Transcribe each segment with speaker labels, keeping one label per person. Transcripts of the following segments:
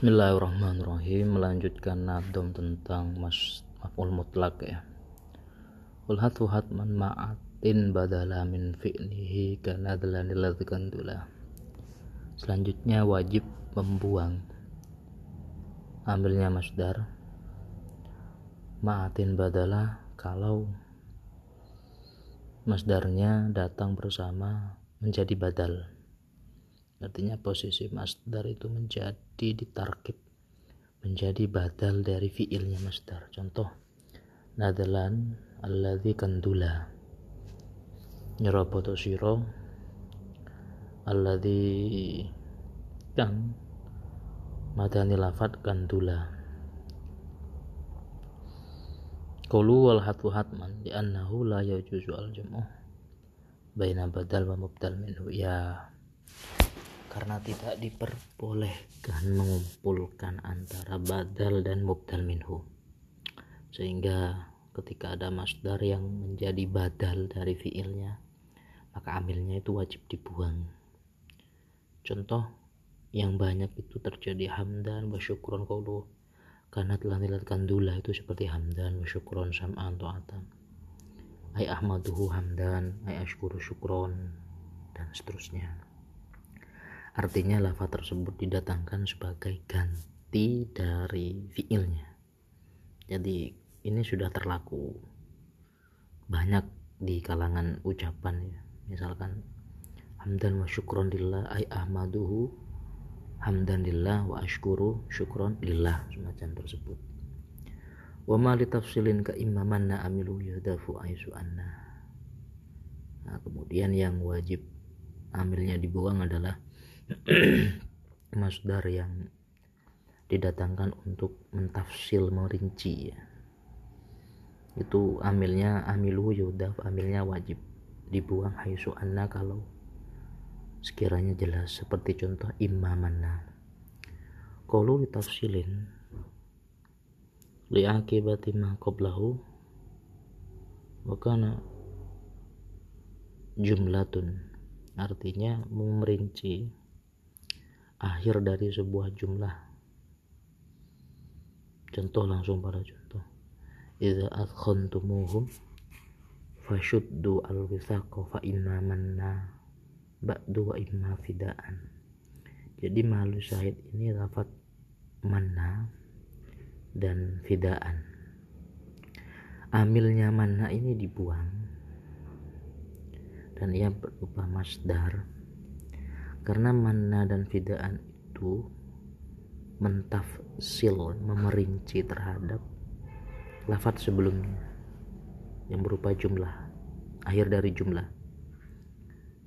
Speaker 1: Bismillahirrahmanirrahim. Melanjutkan nadom tentang mas maf'ul mutlak ya. Ulhatu hatman ma'atin badala min fi'lihi kanadlan dula Selanjutnya wajib membuang. Ambilnya masdar. Ma'atin badala kalau masdarnya datang bersama menjadi badal artinya posisi masdar itu menjadi ditarkib menjadi badal dari fiilnya masdar. Contoh nadalan alladzi kandula. Nyeroboto siro alladzi kang madani lafat kandula. Qulu wal hatu hatman di annahu la yajuzu al jam'u baina badal wa mubdal minhu. Ya karena tidak diperbolehkan mengumpulkan antara badal dan mubdal minhu. Sehingga ketika ada masdar yang menjadi badal dari fiilnya maka amilnya itu wajib dibuang. Contoh yang banyak itu terjadi hamdan wa syukron qawlu karena telah dilatkan dula itu seperti hamdan wa syukron sam'an ta'atan ay ahmaduhu hamdan ay ashkuru syukron dan seterusnya Artinya lafaz tersebut didatangkan sebagai ganti dari fiilnya. Jadi ini sudah terlaku banyak di kalangan ucapan ya. Misalkan hamdan wa syukron lillah ay ahmaduhu hamdan lillah wa ashkuru syukron lillah semacam tersebut. Wa ma li tafsilin ka imamanna amilu yudafu aisu anna. Nah, kemudian yang wajib amilnya dibuang adalah masdar yang didatangkan untuk mentafsil merinci ya. itu amilnya amilu yudaf amilnya wajib dibuang. Haisu anna kalau sekiranya jelas. Seperti contoh imamanna kalau ditafsilin li'akibati ma qablahu wa kana jumlatun. Artinya memerinci akhir dari sebuah jumlah. Contoh langsung pada contoh. Idza adkhantumuhum fashuddu al-wisaqa fa inna manna ba'du wa imma fidaan. Jadi malu syahid ini lafat manna dan fidaan. Amilnya manna ini dibuang dan ia berupa masdar karena mana dan fidaan itu mentafsil memerinci terhadap lafat sebelumnya yang berupa jumlah akhir dari jumlah.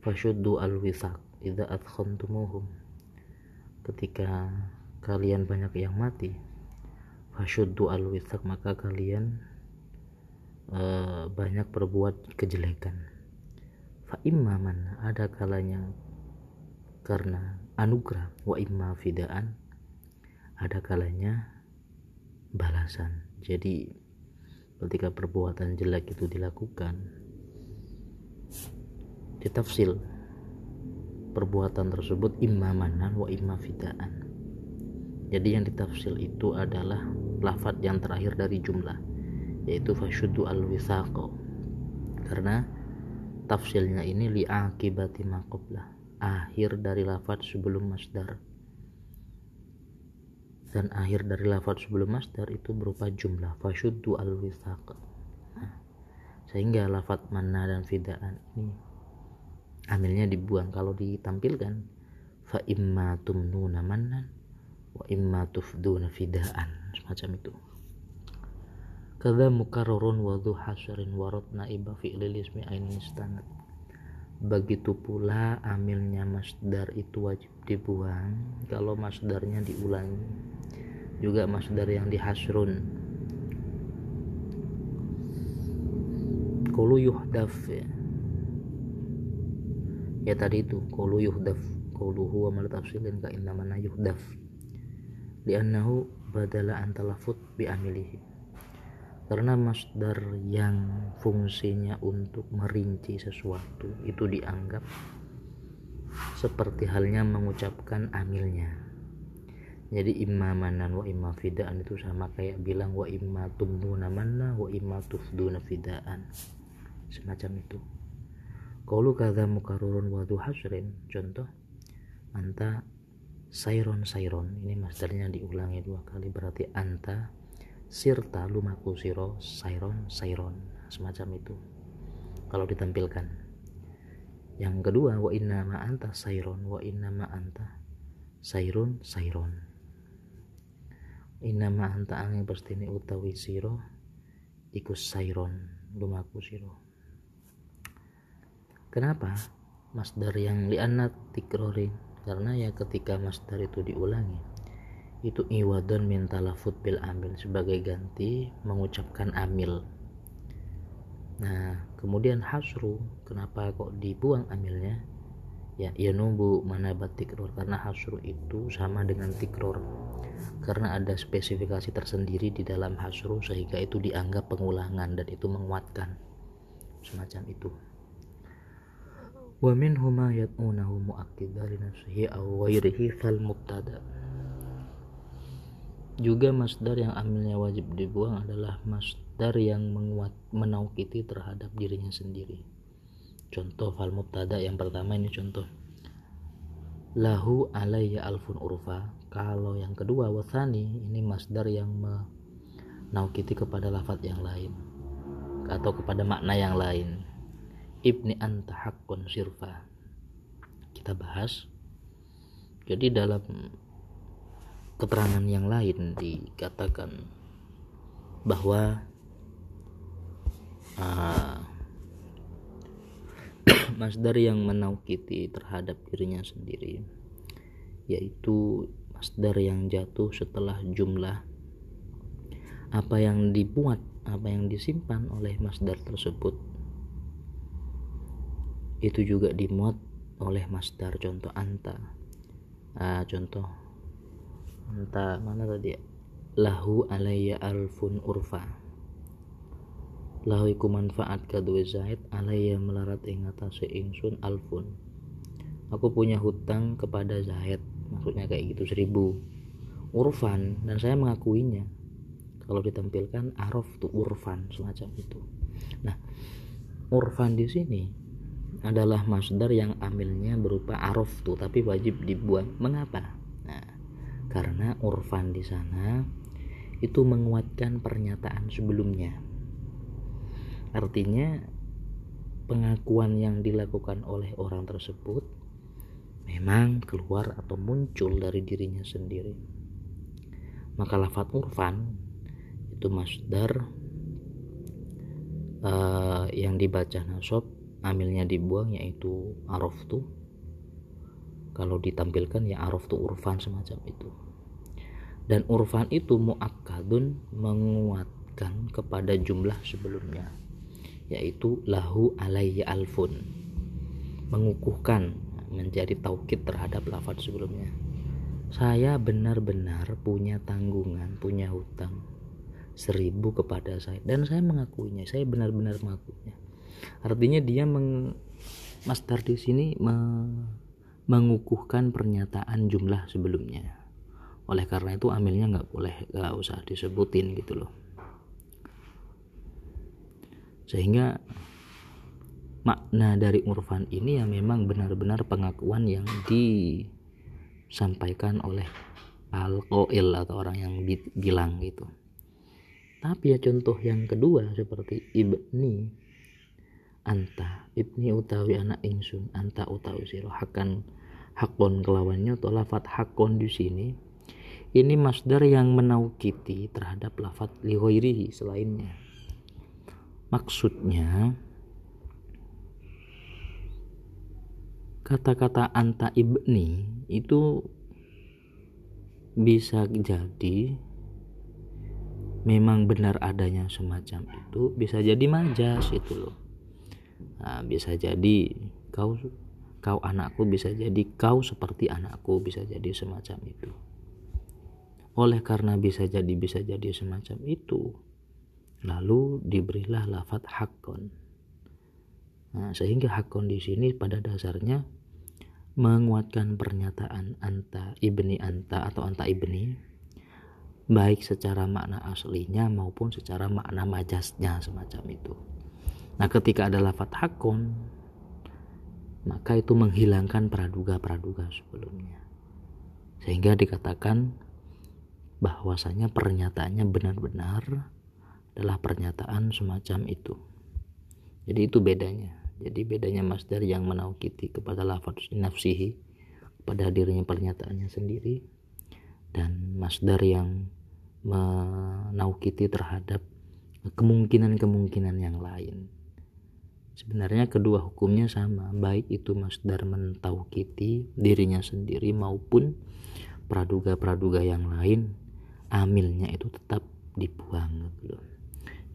Speaker 1: Fasyuddu al-wisaq idza adkhantumuhum. Ketika kalian banyak yang mati fasyuddu al-wisaq maka kalian uh, banyak berbuat kejelekan. Fa imma ada kalanya karena anugerah wa imma fidaan ada kalanya balasan. Jadi ketika perbuatan jelek itu dilakukan ditafsil perbuatan tersebut imma manan wa imma fidaan. Jadi yang ditafsil itu adalah lafat yang terakhir dari jumlah yaitu fasyudu al wisaqo karena tafsilnya ini li'akibati maqoblah akhir dari lafaz sebelum masdar. Dan akhir dari lafaz sebelum masdar itu berupa jumlah fasyuddu al wisaq. Nah, sehingga lafaz mana dan fidaan ini amilnya dibuang. Kalau ditampilkan fa imma tumnuna mannan wa imma tufduna fidaan semacam itu. Kada mukarrarun wa dhu hasrin warad naiba fi'lil ismi ainin istanad begitu pula amilnya masdar itu wajib dibuang kalau masdarnya diulangi. Juga masdar yang dihasrun. Kulu yuhdaf ya. ya tadi itu kulu yuhdaf. Kulu huwa mal tafsilin ka inna mana yuhdaf. Li'annahu badala antalafut bi amilihi karena masdar yang fungsinya untuk merinci sesuatu itu dianggap seperti halnya mengucapkan amilnya. Jadi imma manan wa imma fidaan itu sama kayak bilang wa imma tumduna manna wa imma tufduna fidaan. Semacam itu. Qaulu kadza mukarrurun wa hasrin. Contoh anta sayron sayron ini masdarnya diulangi dua kali berarti anta sirta lumaku siro sayron sayron semacam itu. Kalau ditampilkan. Yang kedua wa inna ma anta sayron wa inna ma anta sayrun sayron inna ma anta angin pasti ini utawi siro ikus sayron lumaku siro. Kenapa? Masdar yang lianat tikrorin karena ya ketika masdar itu diulangi itu iwadon min talafut bil amil sebagai ganti mengucapkan amil. Nah kemudian hasru kenapa kok dibuang amilnya? Ya ya nunggu mana tikror karena hasru itu sama dengan tikror. Karena ada spesifikasi tersendiri di dalam hasru sehingga itu dianggap pengulangan dan itu menguatkan. Semacam itu. Wa minhu ma yad'unahu mu'akkida li nafsihi aw ghairihi fal mubtada juga masdar yang amilnya wajib dibuang adalah masdar yang menguat menaukiti terhadap dirinya sendiri. Contoh fal mubtada yang pertama ini contoh. Lahu alayya alfun urfa. Kalau yang kedua wasani ini masdar yang menaukiti kepada lafat yang lain atau kepada makna yang lain. Ibni anta haqqun sirfa. Kita bahas. Jadi dalam keterangan yang lain dikatakan bahwa uh, masdar yang menaukiti terhadap dirinya sendiri yaitu masdar yang jatuh setelah jumlah apa yang dibuat apa yang disimpan oleh masdar tersebut. Itu juga dimuat oleh masdar contoh anta. Ah, contoh anta mana tadi? Lahu alayya alfun urfa. Lahu iku manfaat kadue zaid alayya melarat ing atase ingsun alfun. Aku punya hutang kepada Zaid maksudnya kayak gitu seribu. Urfan dan saya mengakuinya. Kalau ditampilkan arof tuh urfan semacam itu. Nah urfan di sini adalah masdar yang amilnya berupa arof tuh tapi wajib dibuang mengapa karena urfan di sana itu menguatkan pernyataan sebelumnya. Artinya pengakuan yang dilakukan oleh orang tersebut memang keluar atau muncul dari dirinya sendiri. Maka lafat urfan itu masdar uh, yang dibaca nasab amilnya dibuang yaitu arof tuh. Kalau ditampilkan ya arof tuh urfan semacam itu dan urfan itu muakkadun menguatkan kepada jumlah sebelumnya yaitu lahu alayya alfun. Mengukuhkan menjadi taukid terhadap lafaz sebelumnya. Saya benar-benar punya tanggungan punya hutang seribu kepada saya. Dan saya mengakuinya saya benar-benar mengakuinya. Artinya dia meng master di sini me, mengukuhkan pernyataan jumlah sebelumnya oleh karena itu amilnya nggak boleh nggak usah disebutin gitu loh. Sehingga makna dari urfan ini ya memang benar-benar pengakuan yang disampaikan oleh al-qail atau orang yang bilang gitu. Tapi ya contoh yang kedua seperti ibni anta ibni utawi anak ingsun anta utawi siro hakon kelawannya atau lafat hakon di sini ini masdar yang menaukiti terhadap lafat lihoirihi selainnya. Maksudnya kata-kata anta ibni itu bisa jadi memang benar adanya semacam itu bisa jadi majas itu loh. Nah, bisa jadi kau kau anakku bisa jadi kau seperti anakku bisa jadi semacam itu oleh karena bisa jadi bisa jadi semacam itu lalu diberilah lafat hakon nah, sehingga hakon di sini pada dasarnya menguatkan pernyataan anta ibni anta atau anta ibni baik secara makna aslinya maupun secara makna majasnya semacam itu. Nah, ketika ada lafat hakun, maka itu menghilangkan praduga-praduga sebelumnya. Sehingga dikatakan bahwasanya pernyataannya benar-benar adalah pernyataan semacam itu. Jadi itu bedanya. Jadi bedanya masdar yang menaukiti kepada lafaz nafsihi pada dirinya pernyataannya sendiri dan masdar yang menaukiti terhadap kemungkinan-kemungkinan yang lain. Sebenarnya kedua hukumnya sama, baik itu masdar mentaukiti dirinya sendiri maupun praduga-praduga yang lain, amilnya itu tetap dibuang gitu.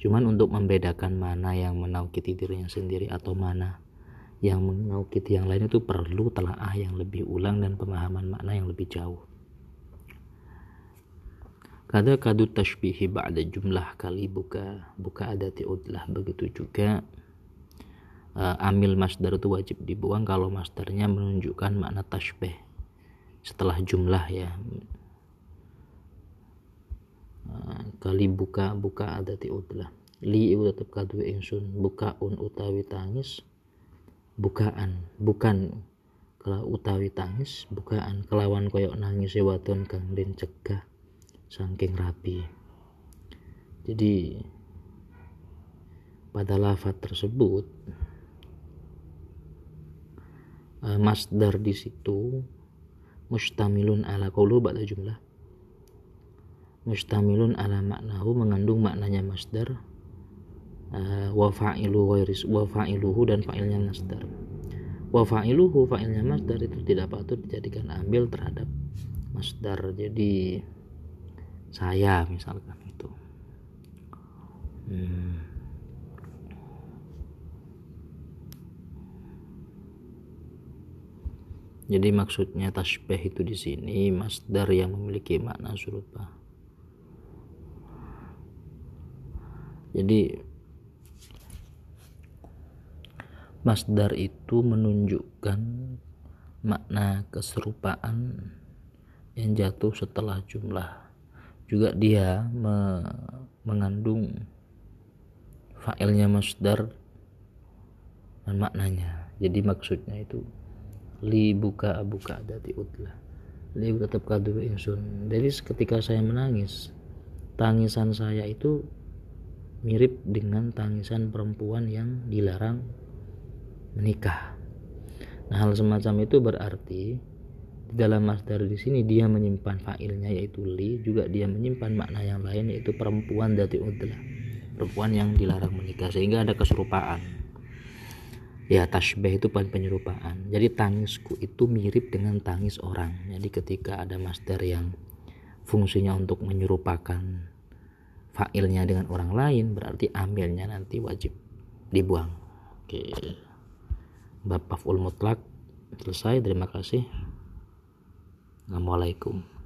Speaker 1: Cuman untuk membedakan mana yang menaukiti dirinya sendiri atau mana yang menaukiti yang lain itu perlu telaah yang lebih ulang dan pemahaman makna yang lebih jauh. Kada kadu tashbihi ba'da jumlah kali buka buka adati udlah begitu juga uh, amil masdar itu wajib dibuang kalau masdarnya menunjukkan makna tashbih setelah jumlah ya kali buka buka adati udlah li ibu tetap kadu ingsun bukaun utawi tangis bukaan bukan. Kalau utawi tangis bukaan. Kelawan koyok nangis waton kang den cegah saking rapi. Jadi pada lafat tersebut uh, masdar di situ mustamilun ala qaulu ba'da jumlah mustamilun ala maknahu mengandung maknanya masdar uh, wa ghairis wa fa'iluhu dan fa'ilnya masdar. Wa fa'iluhu fa'ilnya masdar itu tidak patut dijadikan ambil terhadap masdar. Jadi saya misalkan itu. Hmm. jadi maksudnya tasbih itu di sini masdar yang memiliki makna surupa jadi masdar itu menunjukkan makna keserupaan yang jatuh setelah jumlah. Juga dia me mengandung failnya masdar dan maknanya. Jadi maksudnya itu li buka buka dati utlah li tetap kadu insun. Jadi ketika saya menangis tangisan saya itu mirip dengan tangisan perempuan yang dilarang menikah. Nah hal semacam itu berarti di dalam masdar di sini dia menyimpan fa'ilnya yaitu li juga dia menyimpan makna yang lain yaitu perempuan dati udlah perempuan yang dilarang menikah sehingga ada keserupaan. Ya tasbih itu penyerupaan. Jadi tangisku itu mirip dengan tangis orang. Jadi ketika ada masdar yang fungsinya untuk menyerupakan fa'ilnya dengan orang lain berarti ambilnya nanti wajib dibuang. Oke. Bab paful mutlak selesai terima kasih. Assalamualaikum